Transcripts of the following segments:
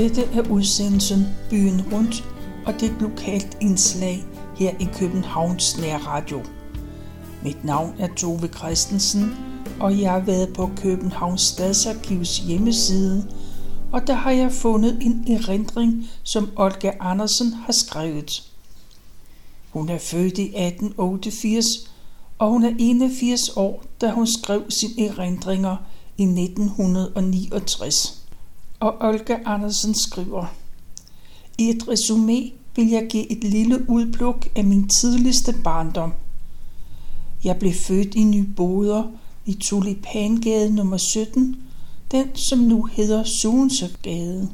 Dette er udsendelsen Byen Rundt, og det er et lokalt indslag her i Københavns Nærradio. Mit navn er Tove Christensen, og jeg har været på Københavns Stadsarkivs hjemmeside, og der har jeg fundet en erindring, som Olga Andersen har skrevet. Hun er født i 1888, og hun er 81 år, da hun skrev sine erindringer i 1969 og Olga Andersen skriver, I et resume vil jeg give et lille udpluk af min tidligste barndom. Jeg blev født i Nyboder i Tulipangade nummer 17, den som nu hedder Sunsegade.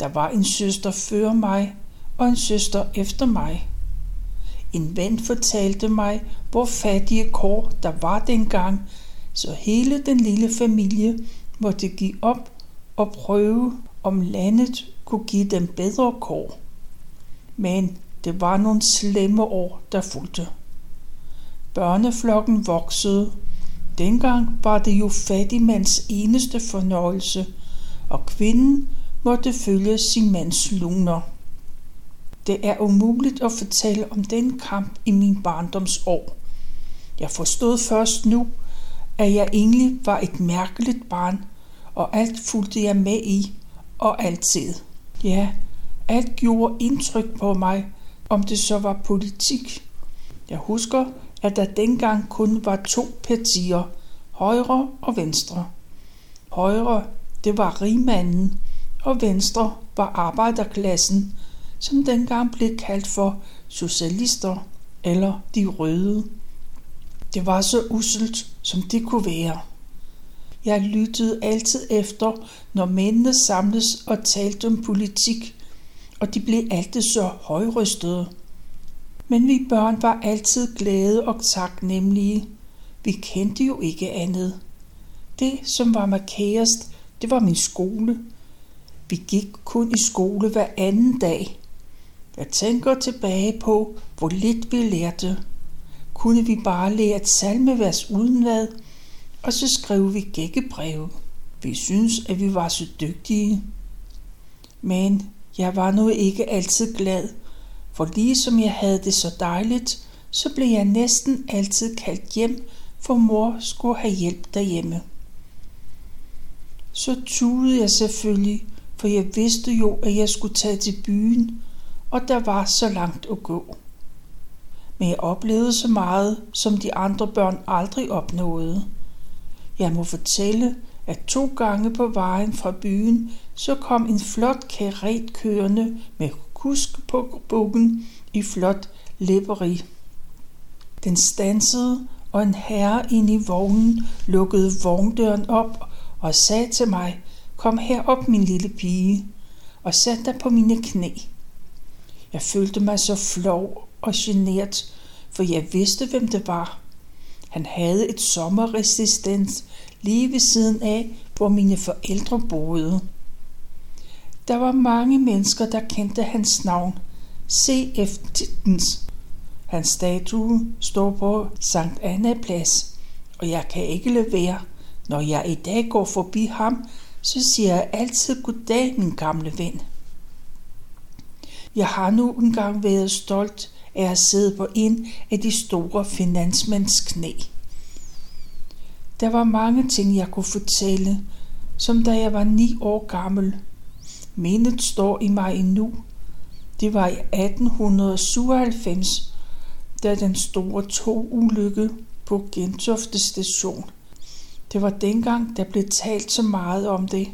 Der var en søster før mig og en søster efter mig. En ven fortalte mig, hvor fattige kår der var dengang, så hele den lille familie måtte give op og prøve, om landet kunne give dem bedre kår. Men det var nogle slemme år, der fulgte. Børneflokken voksede. Dengang var det jo fattigmands eneste fornøjelse, og kvinden måtte følge sin mands luner. Det er umuligt at fortælle om den kamp i min barndomsår. Jeg forstod først nu, at jeg egentlig var et mærkeligt barn, og alt fulgte jeg med i, og altid. Ja, alt gjorde indtryk på mig, om det så var politik. Jeg husker, at der dengang kun var to partier, højre og venstre. Højre, det var rigmanden, og venstre var arbejderklassen, som dengang blev kaldt for socialister eller de røde. Det var så uselt, som det kunne være. Jeg lyttede altid efter, når mændene samles og talte om politik, og de blev altid så højrystede. Men vi børn var altid glade og taknemmelige. Vi kendte jo ikke andet. Det, som var mig kærest, det var min skole. Vi gik kun i skole hver anden dag. Jeg tænker tilbage på, hvor lidt vi lærte. Kunne vi bare lære et salmevers udenad, og så skrev vi gækkebreve. Vi synes, at vi var så dygtige. Men jeg var nu ikke altid glad, for ligesom jeg havde det så dejligt, så blev jeg næsten altid kaldt hjem, for mor skulle have hjælp derhjemme. Så tudede jeg selvfølgelig, for jeg vidste jo, at jeg skulle tage til byen, og der var så langt at gå. Men jeg oplevede så meget, som de andre børn aldrig opnåede. Jeg må fortælle, at to gange på vejen fra byen, så kom en flot karet kørende med kusk på bukken i flot læberi. Den stansede, og en herre inde i vognen lukkede vogndøren op og sagde til mig, kom herop, min lille pige, og satte dig på mine knæ. Jeg følte mig så flov og genert, for jeg vidste, hvem det var. Han havde et sommerresistens lige ved siden af, hvor mine forældre boede. Der var mange mennesker, der kendte hans navn. C.F. Tittens. Hans statue står på Sankt Anna Plads, og jeg kan ikke lade være. Når jeg i dag går forbi ham, så siger jeg altid goddag, min gamle ven. Jeg har nu engang været stolt af at sidde på en af de store finansmænds knæ. Der var mange ting, jeg kunne fortælle, som da jeg var ni år gammel. Mindet står i mig endnu. Det var i 1897, da den store togulykke på Gentofte station. Det var dengang, der blev talt så meget om det.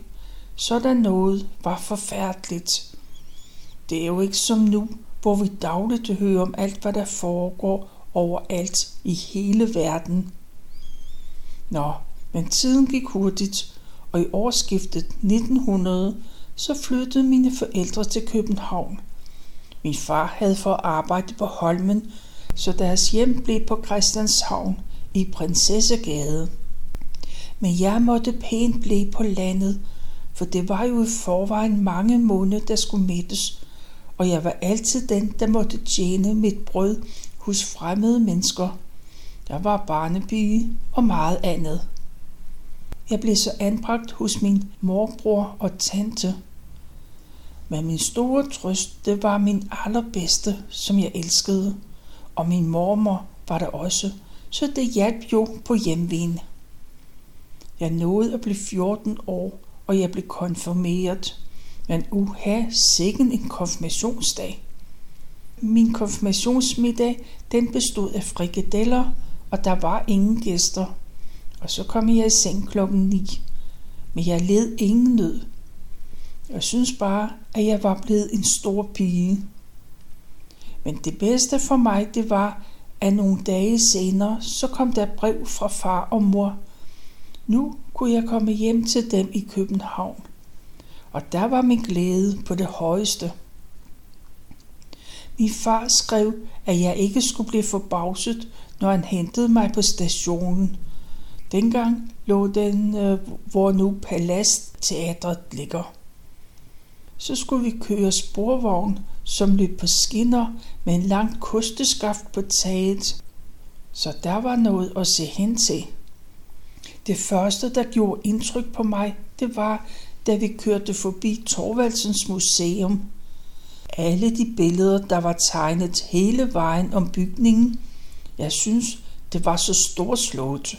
Sådan noget var forfærdeligt. Det er jo ikke som nu, hvor vi dagligt hører om alt, hvad der foregår overalt i hele verden. Nå, men tiden gik hurtigt, og i årsskiftet 1900 så flyttede mine forældre til København. Min far havde for arbejde på Holmen, så deres hjem blev på Christianshavn i Prinsessegade. Men jeg måtte pænt blive på landet, for det var jo i forvejen mange måneder, der skulle mættes, og jeg var altid den, der måtte tjene mit brød hos fremmede mennesker. Der var barnepige og meget andet. Jeg blev så anbragt hos min morbror og tante. Men min store trøst, det var min allerbedste, som jeg elskede. Og min mormor var der også, så det hjalp jo på hjemvejen. Jeg nåede at blive 14 år, og jeg blev konfirmeret. Men uha, sikken en konfirmationsdag. Min konfirmationsmiddag, den bestod af frikadeller, og der var ingen gæster. Og så kom jeg i seng klokken 9. Men jeg led ingen nød. Jeg synes bare, at jeg var blevet en stor pige. Men det bedste for mig, det var, at nogle dage senere, så kom der brev fra far og mor. Nu kunne jeg komme hjem til dem i København. Og der var min glæde på det højeste. Min far skrev, at jeg ikke skulle blive forbavset, når han hentede mig på stationen. Dengang lå den, øh, hvor nu Palast-teatret ligger. Så skulle vi køre sporvogn, som løb på skinner med en lang kosteskaft på taget. Så der var noget at se hen til. Det første, der gjorde indtryk på mig, det var, da vi kørte forbi Torvaldsens museum. Alle de billeder, der var tegnet hele vejen om bygningen, jeg synes, det var så storslået.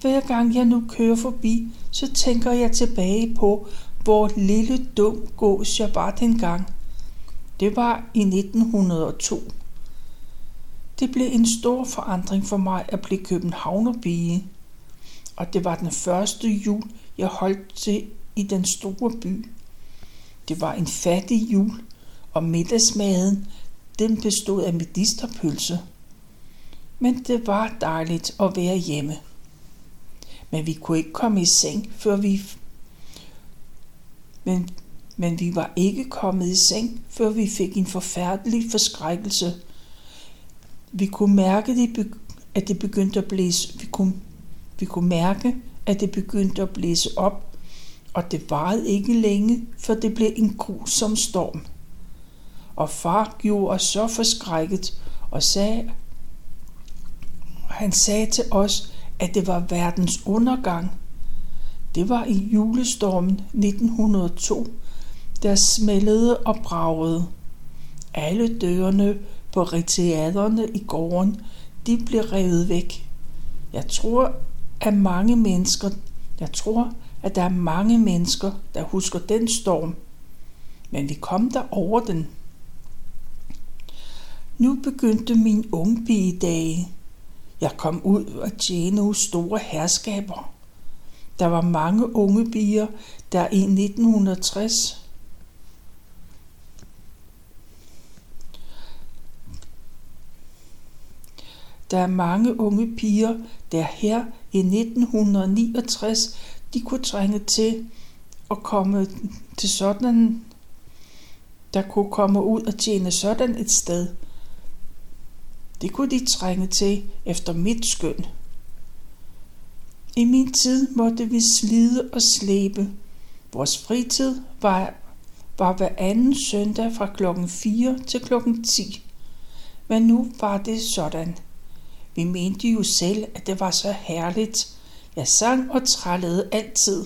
Hver gang jeg nu kører forbi, så tænker jeg tilbage på, hvor lille dum gås jeg var dengang. Det var i 1902. Det blev en stor forandring for mig at blive københavnerbige. Og det var den første jul, jeg holdt til i den store by. Det var en fattig jul, og middagsmaden, den bestod af medisterpølse. Men det var dejligt at være hjemme. Men vi kunne ikke komme i seng, før vi men, men vi var ikke kommet i seng, før vi fik en forfærdelig forskrækkelse. Vi kunne mærke, at det begyndte at blæse. Vi kunne, vi kunne mærke, at det begyndte at blæse op, og det varede ikke længe, for det blev en grusom storm. Og far gjorde os så forskrækket og sagde, han sagde til os, at det var verdens undergang. Det var i julestormen 1902, der smældede og bragede. Alle dørene på riteaderne i gården, de blev revet væk. Jeg tror, at mange mennesker, jeg tror, at der er mange mennesker, der husker den storm. Men vi kom der over den. Nu begyndte min dage. Jeg kom ud og tjene hos store herskaber. Der var mange unge piger, der i 1960 Der er mange unge piger, der her i 1969 de kunne trænge til at komme til sådan, der kunne komme ud og tjene sådan et sted. Det kunne de trænge til efter mit skøn. I min tid måtte vi slide og slæbe. Vores fritid var, var hver anden søndag fra klokken 4 til klokken 10. Men nu var det sådan. Vi mente jo selv, at det var så herligt. Jeg sang og trallede altid.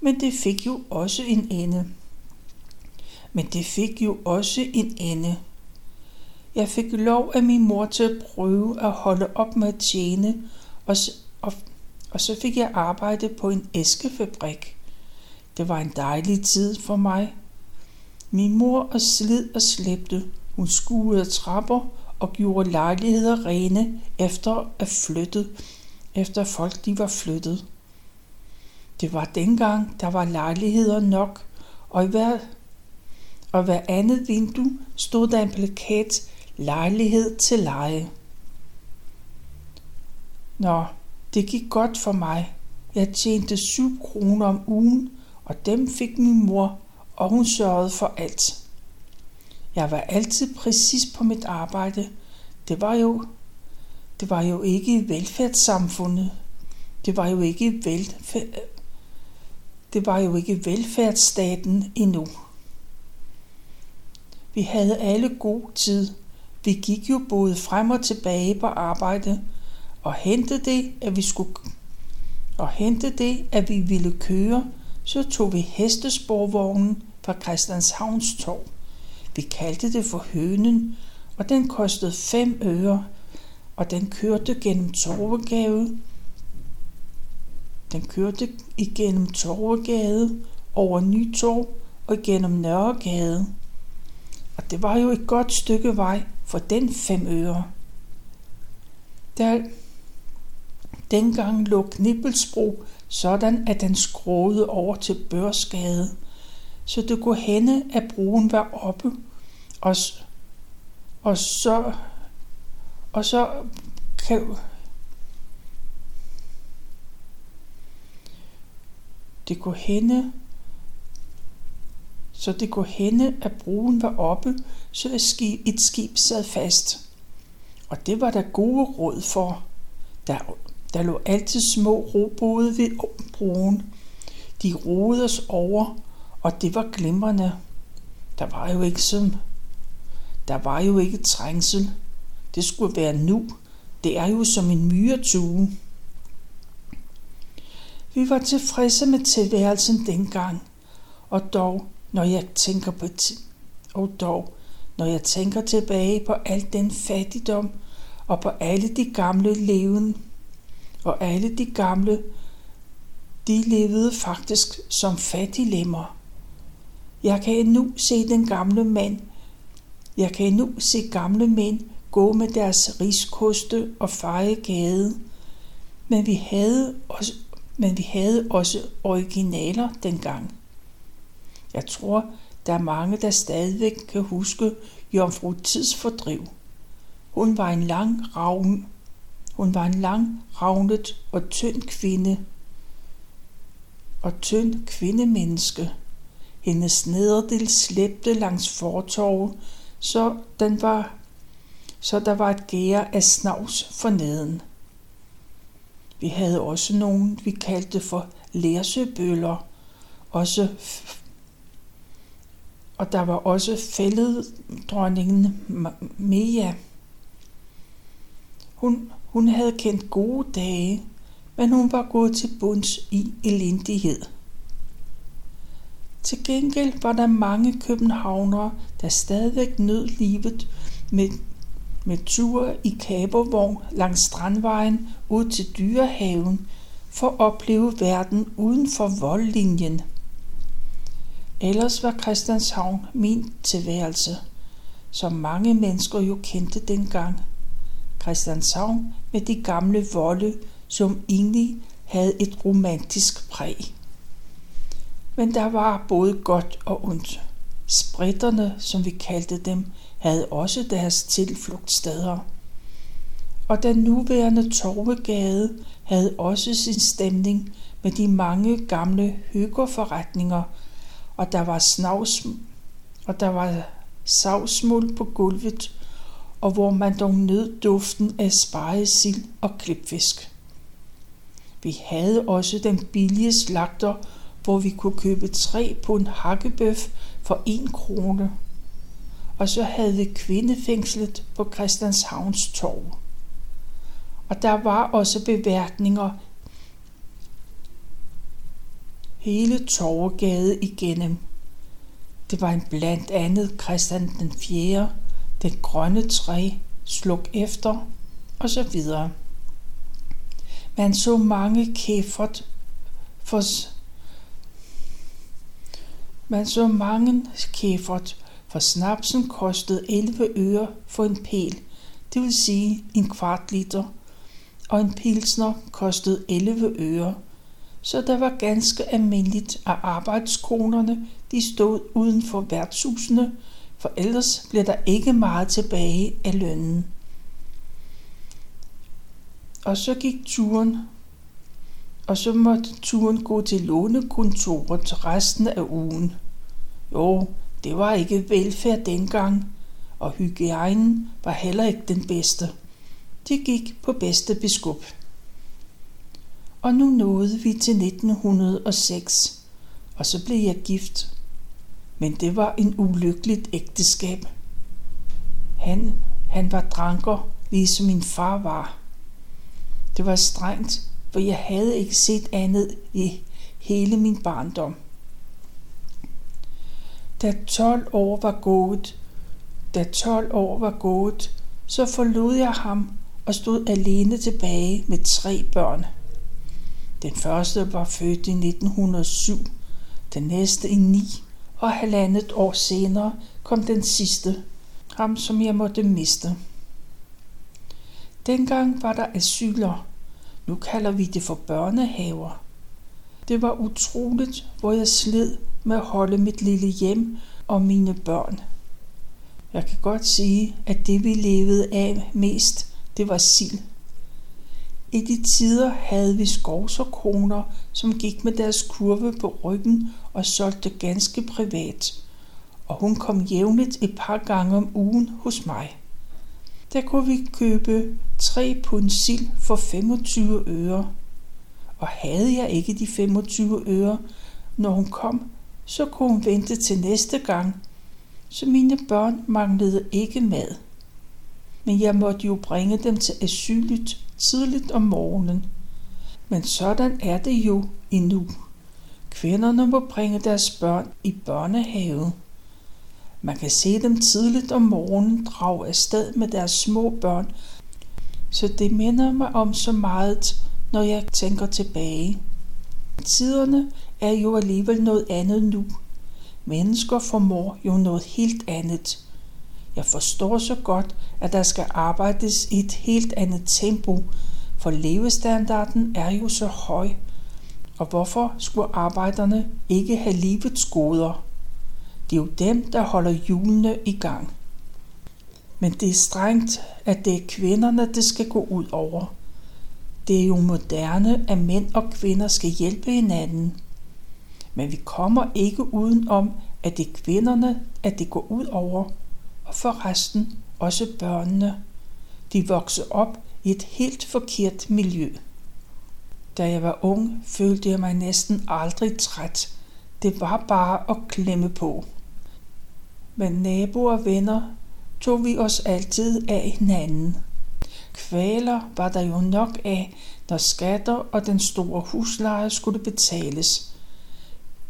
Men det fik jo også en ende. Men det fik jo også en ende. Jeg fik lov af min mor til at prøve at holde op med at tjene, og, og, og så fik jeg arbejde på en æskefabrik. Det var en dejlig tid for mig. Min mor og slid og slæbte. Hun skuede trapper og gjorde lejligheder rene efter at flytte, efter folk de var flyttet. Det var dengang, der var lejligheder nok, og i hver, og hver andet vindue stod der en plakat lejlighed til leje. Nå, det gik godt for mig. Jeg tjente 7 kroner om ugen, og dem fik min mor, og hun sørgede for alt. Jeg var altid præcis på mit arbejde. Det var jo, det var jo ikke i velfærdssamfundet. Det var jo ikke velfærd, det var jo ikke velfærdsstaten endnu. Vi havde alle god tid. Vi gik jo både frem og tilbage på arbejde, og hente det, at vi skulle og hente det, at vi ville køre, så tog vi hestesporvognen fra Christianshavns Torv. Vi kaldte det for hønen, og den kostede 5 øre, og den kørte gennem Torvegade. Den kørte igennem Torvegade, over Nytorv og igennem Nørregade. Og det var jo et godt stykke vej for den 5 øre. Der dengang lå Knibbelsbro sådan, at den skråede over til Børsgade, så det kunne hende, at broen var oppe, og, og så og så kan det kunne hende, så det kunne hende, at broen var oppe, så et skib, sad fast. Og det var der gode råd for. Der, der lå altid små robåde ved broen. De roede os over, og det var glimrende. Der var jo ikke som, der var jo ikke trængsel. Det skulle være nu. Det er jo som en myretue. Vi var tilfredse med tilværelsen dengang, og dog, når jeg tænker på og dog, når jeg tænker tilbage på al den fattigdom og på alle de gamle leven, og alle de gamle, de levede faktisk som fattiglemmer. Jeg kan endnu se den gamle mand. Jeg kan endnu se gamle mænd gå med deres riskoste og feje gade. Men vi havde også, men vi havde også originaler dengang. Jeg tror, der er mange, der stadigvæk kan huske Jomfru Tidsfordriv. Hun var en lang ravn. Hun var en lang, ravnet og tynd kvinde. Og tynd kvindemenneske. Hendes nederdel slæbte langs fortorvet, så den var så der var et gære af snavs for neden. Vi havde også nogen, vi kaldte for lærsøbøller, også og der var også fældet dronningen Mia. Hun, hun havde kendt gode dage, men hun var gået til bunds i elendighed. Til gengæld var der mange københavnere, der stadigvæk nød livet med med ture i kabervogn langs Strandvejen ud til Dyrehaven for at opleve verden uden for voldlinjen. Ellers var Christianshavn min tilværelse, som mange mennesker jo kendte dengang. Christianshavn med de gamle volde, som egentlig havde et romantisk præg. Men der var både godt og ondt. Spritterne, som vi kaldte dem, havde også deres tilflugtssteder. Og den nuværende Torvegade havde også sin stemning med de mange gamle hyggeforretninger, og der var snavs, og der var savsmuld på gulvet, og hvor man dog nød duften af sparesild og klipfisk. Vi havde også den billige slagter, hvor vi kunne købe tre på en hakkebøf for en krone og så havde vi kvindefængslet på Christianshavns Torv. Og der var også beværtninger hele Torvegade igennem. Det var en blandt andet Christian den 4., det grønne træ, sluk efter, og så videre. Man så mange kæfert for man så mange kæfert for snapsen kostede 11 øre for en pæl, det vil sige en kvart liter, og en pilsner kostede 11 øre. Så der var ganske almindeligt, at arbejdskronerne de stod uden for værtshusene, for ellers blev der ikke meget tilbage af lønnen. Og så gik turen, og så måtte turen gå til lånekontoret resten af ugen. Jo, det var ikke velfærd dengang, og hygiejnen var heller ikke den bedste. Det gik på bedste biskup. Og nu nåede vi til 1906, og så blev jeg gift. Men det var en ulykkeligt ægteskab. Han, han var dranker, ligesom min far var. Det var strengt, for jeg havde ikke set andet i hele min barndom. Da 12 år var gået, da 12 år var gået, så forlod jeg ham og stod alene tilbage med tre børn. Den første var født i 1907, den næste i 9, og halvandet år senere kom den sidste, ham som jeg måtte miste. Dengang var der asyler. Nu kalder vi det for børnehaver. Det var utroligt, hvor jeg sled med at holde mit lille hjem og mine børn. Jeg kan godt sige, at det vi levede af mest, det var sild. I de tider havde vi skovserkroner, som gik med deres kurve på ryggen og solgte ganske privat, og hun kom jævnligt et par gange om ugen hos mig. Der kunne vi købe tre pund sild for 25 øre. Og havde jeg ikke de 25 øre, når hun kom, så kunne hun vente til næste gang, så mine børn manglede ikke mad. Men jeg måtte jo bringe dem til asylet tidligt om morgenen. Men sådan er det jo endnu. Kvinderne må bringe deres børn i børnehave. Man kan se dem tidligt om morgenen drage afsted med deres små børn, så det minder mig om så meget, når jeg tænker tilbage. Tiderne er jo alligevel noget andet nu. Mennesker formår jo noget helt andet. Jeg forstår så godt, at der skal arbejdes i et helt andet tempo, for levestandarden er jo så høj. Og hvorfor skulle arbejderne ikke have livets goder? Det er jo dem, der holder hjulene i gang. Men det er strengt, at det er kvinderne, det skal gå ud over. Det er jo moderne, at mænd og kvinder skal hjælpe hinanden. Men vi kommer ikke uden om, at det er kvinderne, at det går ud over. Og forresten også børnene. De voksede op i et helt forkert miljø. Da jeg var ung, følte jeg mig næsten aldrig træt. Det var bare at klemme på. Men naboer og venner tog vi os altid af hinanden. Kvaler var der jo nok af, når skatter og den store husleje skulle betales.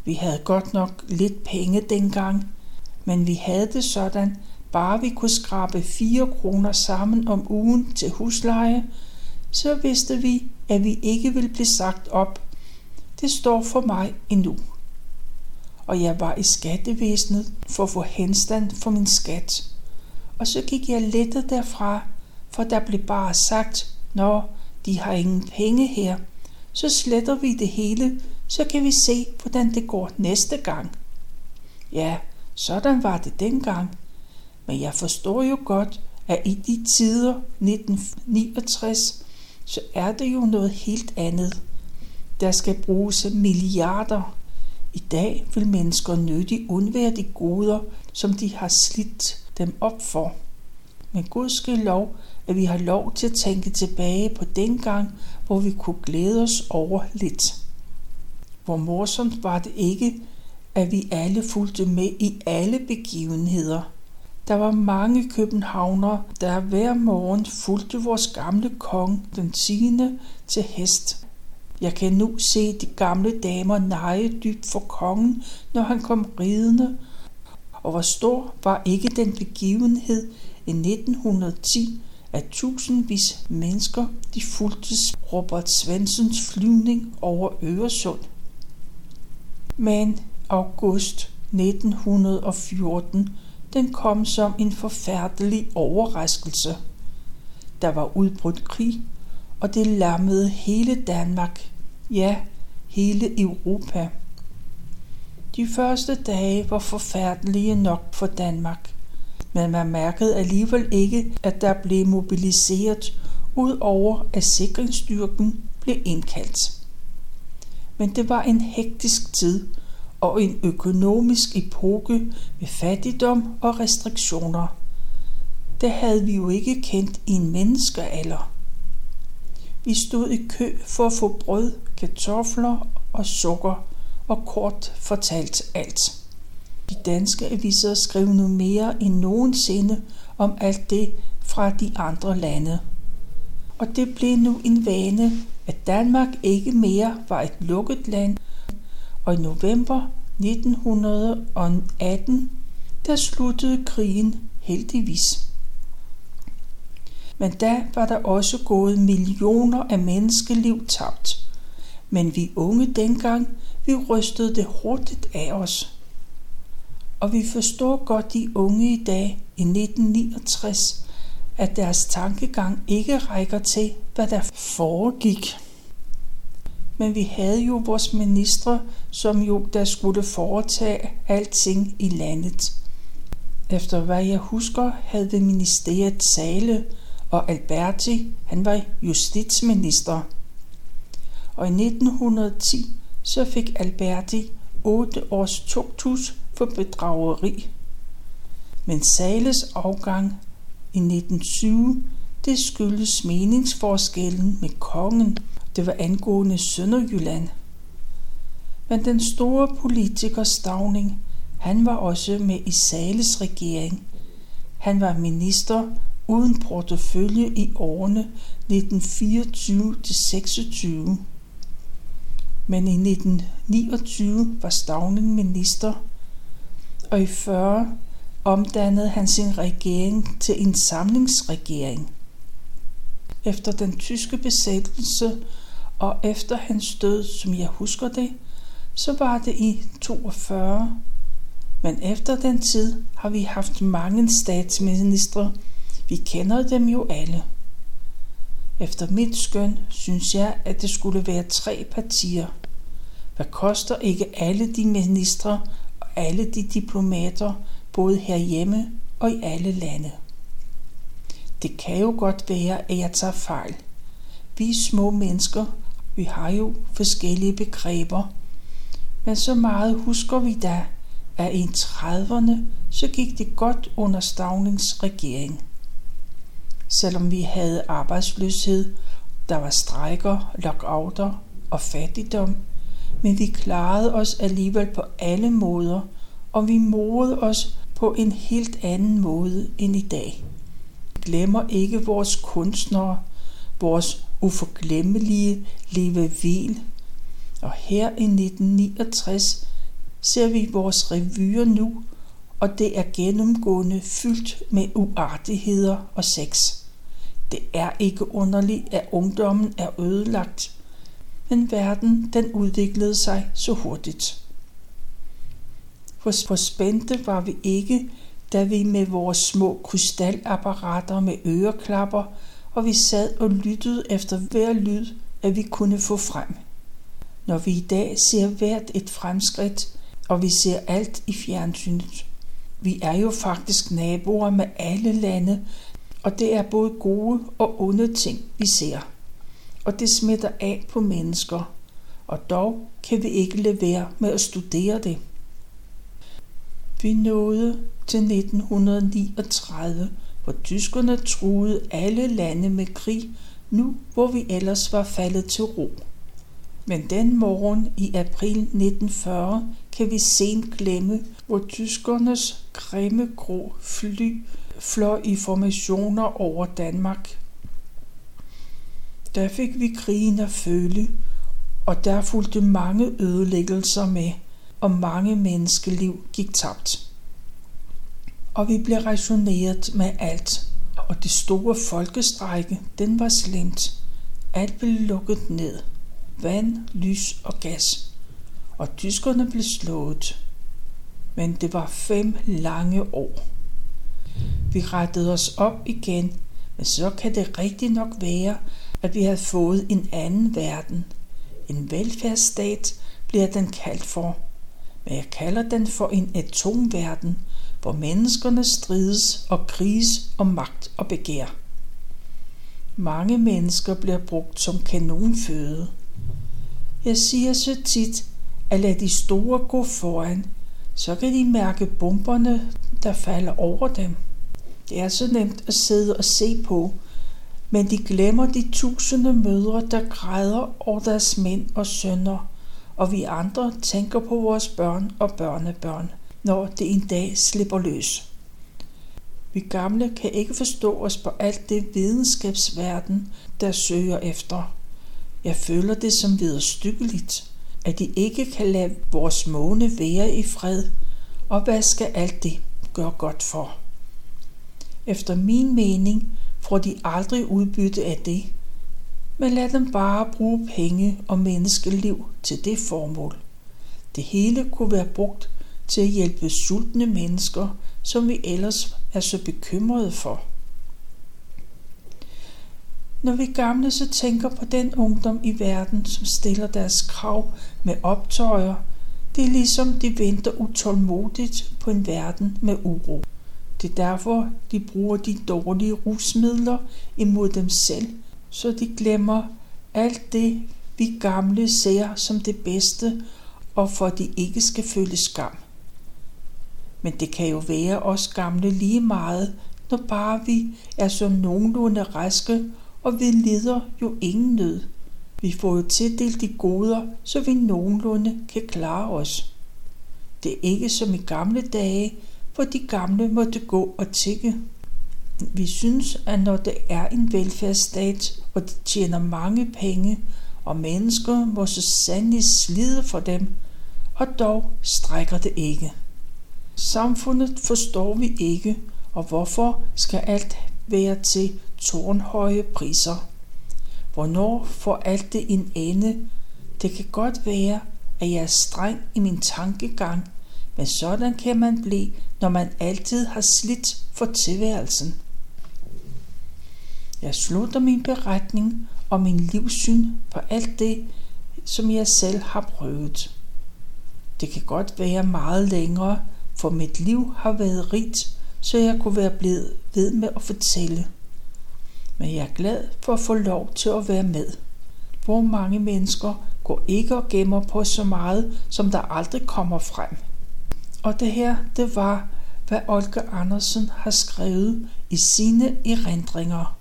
Vi havde godt nok lidt penge dengang, men vi havde det sådan, bare vi kunne skrabe 4 kroner sammen om ugen til husleje, så vidste vi, at vi ikke ville blive sagt op. Det står for mig endnu. Og jeg var i skattevæsenet for at få henstand for min skat. Og så gik jeg lettet derfra, for der blev bare sagt, når de har ingen penge her, så sletter vi det hele, så kan vi se, hvordan det går næste gang. Ja, sådan var det dengang. Men jeg forstår jo godt, at i de tider 1969, så er det jo noget helt andet. Der skal bruges milliarder. I dag vil mennesker nødig undvære de goder, som de har slidt dem op for. Men Gud skal lov, at vi har lov til at tænke tilbage på den gang, hvor vi kunne glæde os over lidt. Hvor morsomt var det ikke, at vi alle fulgte med i alle begivenheder. Der var mange københavnere, der hver morgen fulgte vores gamle kong, den 10. til hest. Jeg kan nu se de gamle damer neje dybt for kongen, når han kom ridende, og hvor stor var ikke den begivenhed i 1910, at tusindvis mennesker de fulgte Robert Svensens flyvning over Øresund. Men august 1914, den kom som en forfærdelig overraskelse. Der var udbrudt krig, og det lammede hele Danmark, ja, hele Europa. De første dage var forfærdelige nok for Danmark, men man mærkede alligevel ikke, at der blev mobiliseret, ud over at sikringsstyrken blev indkaldt. Men det var en hektisk tid og en økonomisk epoke med fattigdom og restriktioner. Det havde vi jo ikke kendt i en menneskealder. Vi stod i kø for at få brød, kartofler og sukker og kort fortalt alt. De danske aviser skrev nu mere end nogensinde om alt det fra de andre lande. Og det blev nu en vane, at Danmark ikke mere var et lukket land, og i november 1918, der sluttede krigen heldigvis. Men da var der også gået millioner af menneskeliv tabt. Men vi unge dengang, vi rystede det hurtigt af os. Og vi forstår godt de unge i dag i 1969, at deres tankegang ikke rækker til, hvad der foregik. Men vi havde jo vores ministre, som jo der skulle foretage alting i landet. Efter hvad jeg husker, havde ministeriet Sale og Alberti, han var justitsminister. Og i 1910 så fik Alberti 8 års tugthus for bedrageri. Men Sales afgang i 1920, det skyldes meningsforskellen med kongen, det var angående Sønderjylland. Men den store politiker Stavning, han var også med i Sales regering. Han var minister uden portefølje i årene 1924-26. Men i 1929 var Stavning minister, og i 40 omdannede han sin regering til en samlingsregering. Efter den tyske besættelse og efter hans død, som jeg husker det, så var det i 42. Men efter den tid har vi haft mange statsministre. Vi kender dem jo alle. Efter mit skøn synes jeg, at det skulle være tre partier. Hvad koster ikke alle de ministre og alle de diplomater, både herhjemme og i alle lande? Det kan jo godt være, at jeg tager fejl. Vi små mennesker, vi har jo forskellige begreber. Men så meget husker vi da, at i 30'erne så gik det godt under Stavnings regering. Selvom vi havde arbejdsløshed, der var strejker, lockouter og fattigdom, men vi klarede os alligevel på alle måder, og vi morede os på en helt anden måde end i dag. Vi glemmer ikke vores kunstnere, vores uforglemmelige Vil. Og her i 1969 ser vi vores revyer nu, og det er gennemgående fyldt med uartigheder og sex. Det er ikke underligt, at ungdommen er ødelagt, men verden den udviklede sig så hurtigt. For spændte var vi ikke, da vi med vores små krystalapparater med øreklapper og vi sad og lyttede efter hver lyd, at vi kunne få frem. Når vi i dag ser hvert et fremskridt, og vi ser alt i fjernsynet. Vi er jo faktisk naboer med alle lande, og det er både gode og onde ting, vi ser. Og det smitter af på mennesker, og dog kan vi ikke lade være med at studere det. Vi nåede til 1939, hvor tyskerne truede alle lande med krig, nu hvor vi ellers var faldet til ro. Men den morgen i april 1940 kan vi sent glemme, hvor tyskernes grimme grå fly fløj i formationer over Danmark. Der fik vi krigen at føle, og der fulgte mange ødelæggelser med, og mange menneskeliv gik tabt og vi blev rationeret med alt. Og det store folkestrække, den var slemt. Alt blev lukket ned. Vand, lys og gas. Og tyskerne blev slået. Men det var fem lange år. Vi rettede os op igen, men så kan det rigtig nok være, at vi havde fået en anden verden. En velfærdsstat bliver den kaldt for. Men jeg kalder den for en atomverden, hvor menneskerne strides og kriges om magt og begær. Mange mennesker bliver brugt som kanonføde. Jeg siger så tit, at lad de store gå foran, så kan de mærke bomberne, der falder over dem. Det er så nemt at sidde og se på, men de glemmer de tusinde mødre, der græder over deres mænd og sønner, og vi andre tænker på vores børn og børnebørn når det en dag slipper løs. Vi gamle kan ikke forstå os på alt det videnskabsverden, der søger efter. Jeg føler det som viderstykkeligt, at de ikke kan lade vores måne være i fred, og hvad skal alt det gøre godt for? Efter min mening får de aldrig udbytte af det, men lad dem bare bruge penge og menneskeliv til det formål. Det hele kunne være brugt til at hjælpe sultne mennesker, som vi ellers er så bekymrede for. Når vi gamle så tænker på den ungdom i verden, som stiller deres krav med optøjer, det er ligesom de venter utålmodigt på en verden med uro. Det er derfor, de bruger de dårlige rusmidler imod dem selv, så de glemmer alt det, vi gamle ser som det bedste, og for de ikke skal føle skam. Men det kan jo være os gamle lige meget, når bare vi er så nogenlunde raske, og vi lider jo ingen nød. Vi får jo tildelt de goder, så vi nogenlunde kan klare os. Det er ikke som i gamle dage, hvor de gamle måtte gå og tikke. Vi synes, at når det er en velfærdsstat, og de tjener mange penge, og mennesker må så sandelig slide for dem, og dog strækker det ikke. Samfundet forstår vi ikke, og hvorfor skal alt være til tårnhøje priser? Hvornår får alt det en ende? Det kan godt være, at jeg er streng i min tankegang, men sådan kan man blive, når man altid har slidt for tilværelsen. Jeg slutter min beretning om min livssyn på alt det, som jeg selv har prøvet. Det kan godt være meget længere, for mit liv har været rigt, så jeg kunne være blevet ved med at fortælle. Men jeg er glad for at få lov til at være med. Hvor mange mennesker går ikke og gemmer på så meget, som der aldrig kommer frem. Og det her, det var, hvad Olga Andersen har skrevet i sine erindringer.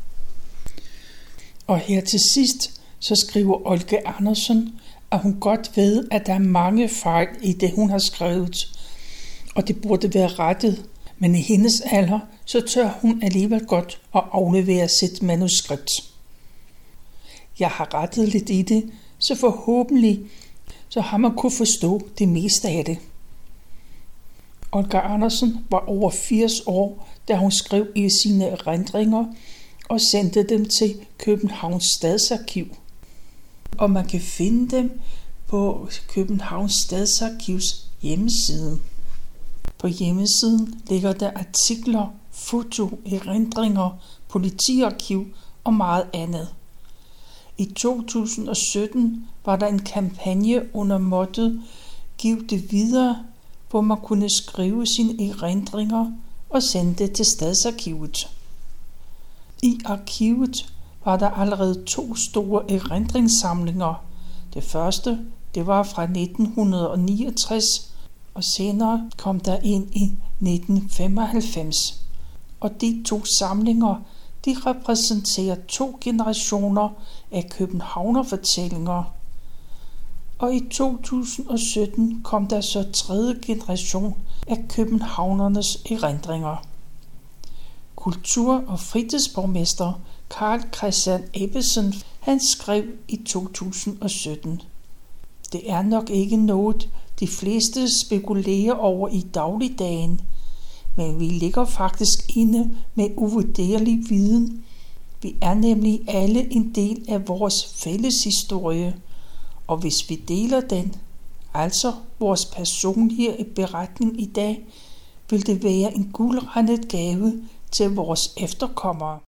Og her til sidst, så skriver Olga Andersen, at hun godt ved, at der er mange fejl i det, hun har skrevet, og det burde være rettet, men i hendes alder, så tør hun alligevel godt at aflevere sit manuskript. Jeg har rettet lidt i det, så forhåbentlig så har man kunne forstå det meste af det. Olga Andersen var over 80 år, da hun skrev i sine erindringer og sendte dem til Københavns Stadsarkiv. Og man kan finde dem på Københavns Stadsarkivs hjemmeside. På hjemmesiden ligger der artikler, foto, erindringer, politiarkiv og meget andet. I 2017 var der en kampagne under mottet Giv det videre, hvor man kunne skrive sine erindringer og sende det til stadsarkivet. I arkivet var der allerede to store erindringssamlinger. Det første, det var fra 1969, og senere kom der ind i 1995. Og de to samlinger, de repræsenterer to generationer af københavnerfortællinger. Og i 2017 kom der så tredje generation af københavnernes erindringer. Kultur- og fritidsborgmester Karl Christian Ebbesen, han skrev i 2017. Det er nok ikke noget, de fleste spekulerer over i dagligdagen, men vi ligger faktisk inde med uvurderlig viden. Vi er nemlig alle en del af vores fælles historie, og hvis vi deler den, altså vores personlige beretning i dag, vil det være en guldrendet gave til vores efterkommere.